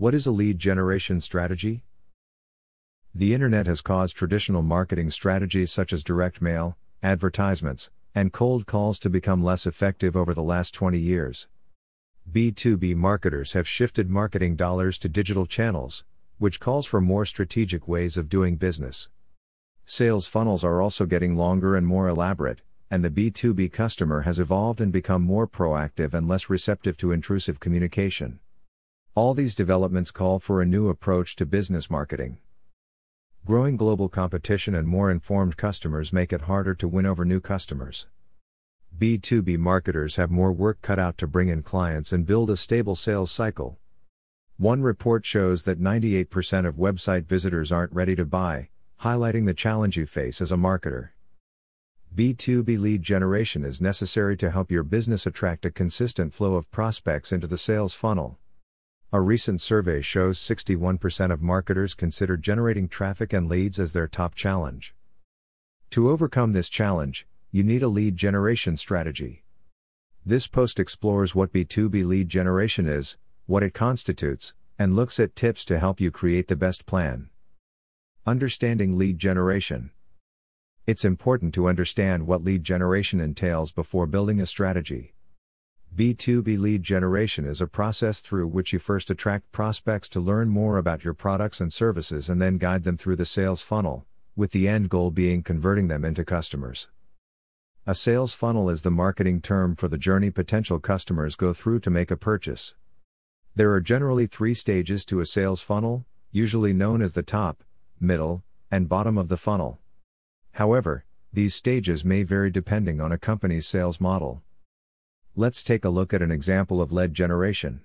What is a lead generation strategy? The internet has caused traditional marketing strategies such as direct mail, advertisements, and cold calls to become less effective over the last 20 years. B2B marketers have shifted marketing dollars to digital channels, which calls for more strategic ways of doing business. Sales funnels are also getting longer and more elaborate, and the B2B customer has evolved and become more proactive and less receptive to intrusive communication. All these developments call for a new approach to business marketing. Growing global competition and more informed customers make it harder to win over new customers. B2B marketers have more work cut out to bring in clients and build a stable sales cycle. One report shows that 98% of website visitors aren't ready to buy, highlighting the challenge you face as a marketer. B2B lead generation is necessary to help your business attract a consistent flow of prospects into the sales funnel. A recent survey shows 61% of marketers consider generating traffic and leads as their top challenge. To overcome this challenge, you need a lead generation strategy. This post explores what B2B lead generation is, what it constitutes, and looks at tips to help you create the best plan. Understanding lead generation. It's important to understand what lead generation entails before building a strategy. B2B lead generation is a process through which you first attract prospects to learn more about your products and services and then guide them through the sales funnel, with the end goal being converting them into customers. A sales funnel is the marketing term for the journey potential customers go through to make a purchase. There are generally three stages to a sales funnel, usually known as the top, middle, and bottom of the funnel. However, these stages may vary depending on a company's sales model. Let's take a look at an example of lead generation.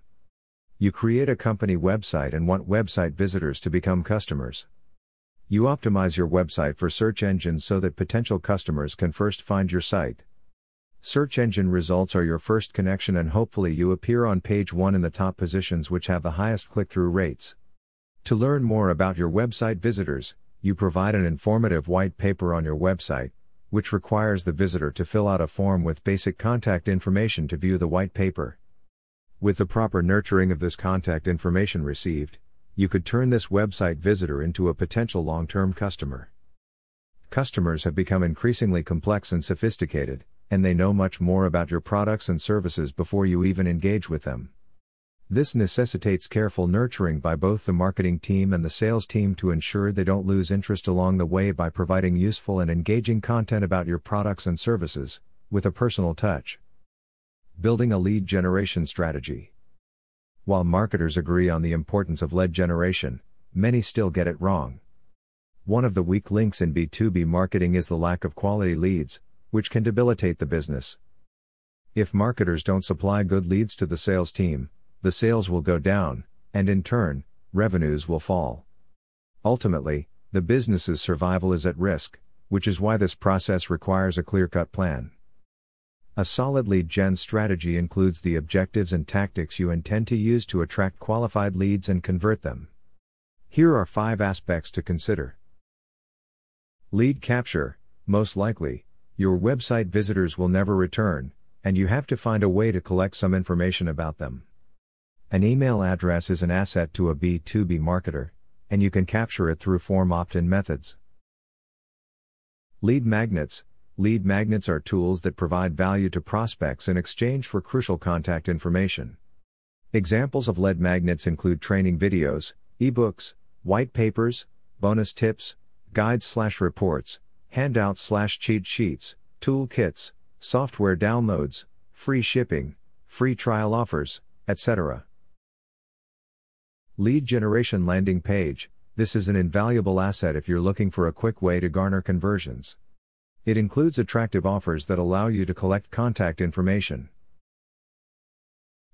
You create a company website and want website visitors to become customers. You optimize your website for search engines so that potential customers can first find your site. Search engine results are your first connection and hopefully you appear on page 1 in the top positions which have the highest click through rates. To learn more about your website visitors, you provide an informative white paper on your website, which requires the visitor to fill out a form with basic contact information to view the white paper. With the proper nurturing of this contact information received, you could turn this website visitor into a potential long term customer. Customers have become increasingly complex and sophisticated, and they know much more about your products and services before you even engage with them. This necessitates careful nurturing by both the marketing team and the sales team to ensure they don't lose interest along the way by providing useful and engaging content about your products and services, with a personal touch. Building a lead generation strategy. While marketers agree on the importance of lead generation, many still get it wrong. One of the weak links in B2B marketing is the lack of quality leads, which can debilitate the business. If marketers don't supply good leads to the sales team, the sales will go down, and in turn, revenues will fall. Ultimately, the business's survival is at risk, which is why this process requires a clear cut plan. A solid lead gen strategy includes the objectives and tactics you intend to use to attract qualified leads and convert them. Here are five aspects to consider. Lead capture most likely, your website visitors will never return, and you have to find a way to collect some information about them. An email address is an asset to a B2B marketer, and you can capture it through form opt in methods. Lead magnets Lead magnets are tools that provide value to prospects in exchange for crucial contact information. Examples of lead magnets include training videos, ebooks, white papers, bonus tips, guides slash reports, handouts slash cheat sheets, toolkits, software downloads, free shipping, free trial offers, etc. Lead generation landing page this is an invaluable asset if you're looking for a quick way to garner conversions. It includes attractive offers that allow you to collect contact information.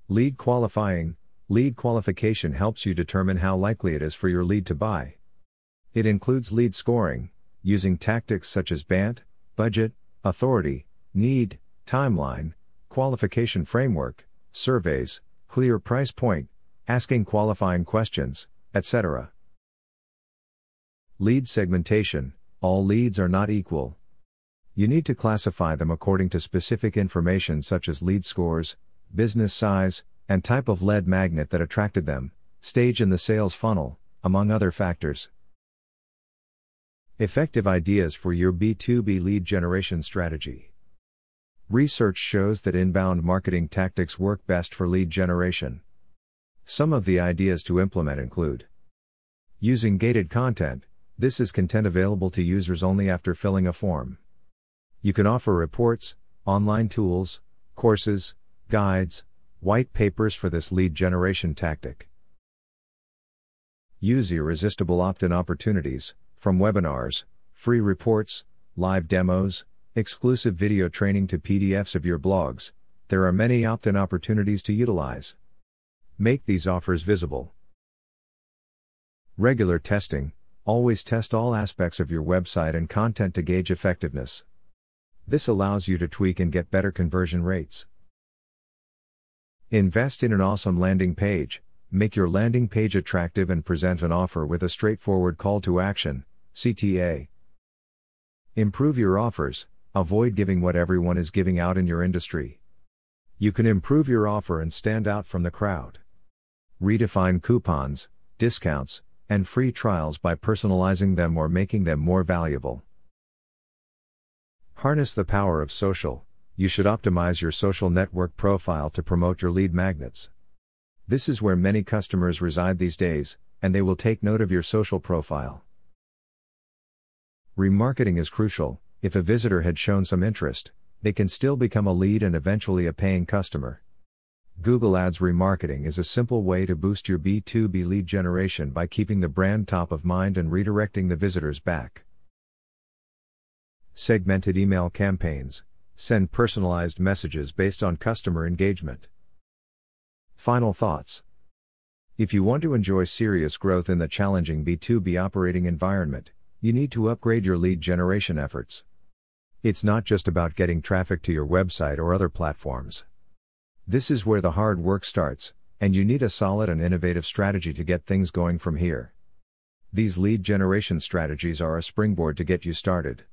Lead qualifying Lead qualification helps you determine how likely it is for your lead to buy. It includes lead scoring, using tactics such as BANT, budget, authority, need, timeline, qualification framework, surveys, clear price point, asking qualifying questions, etc. Lead segmentation All leads are not equal. You need to classify them according to specific information such as lead scores, business size, and type of lead magnet that attracted them, stage in the sales funnel, among other factors. Effective ideas for your B2B lead generation strategy. Research shows that inbound marketing tactics work best for lead generation. Some of the ideas to implement include using gated content. This is content available to users only after filling a form. You can offer reports, online tools, courses, guides, white papers for this lead generation tactic. Use irresistible opt in opportunities, from webinars, free reports, live demos, exclusive video training to PDFs of your blogs, there are many opt in opportunities to utilize. Make these offers visible. Regular testing always test all aspects of your website and content to gauge effectiveness. This allows you to tweak and get better conversion rates. Invest in an awesome landing page. Make your landing page attractive and present an offer with a straightforward call to action, CTA. Improve your offers, avoid giving what everyone is giving out in your industry. You can improve your offer and stand out from the crowd. Redefine coupons, discounts, and free trials by personalizing them or making them more valuable. Harness the power of social you should optimize your social network profile to promote your lead magnets. This is where many customers reside these days, and they will take note of your social profile. Remarketing is crucial. If a visitor had shown some interest, they can still become a lead and eventually a paying customer. Google Ads remarketing is a simple way to boost your B2B lead generation by keeping the brand top of mind and redirecting the visitors back. Segmented email campaigns Send personalized messages based on customer engagement. Final thoughts. If you want to enjoy serious growth in the challenging B2B operating environment, you need to upgrade your lead generation efforts. It's not just about getting traffic to your website or other platforms. This is where the hard work starts, and you need a solid and innovative strategy to get things going from here. These lead generation strategies are a springboard to get you started.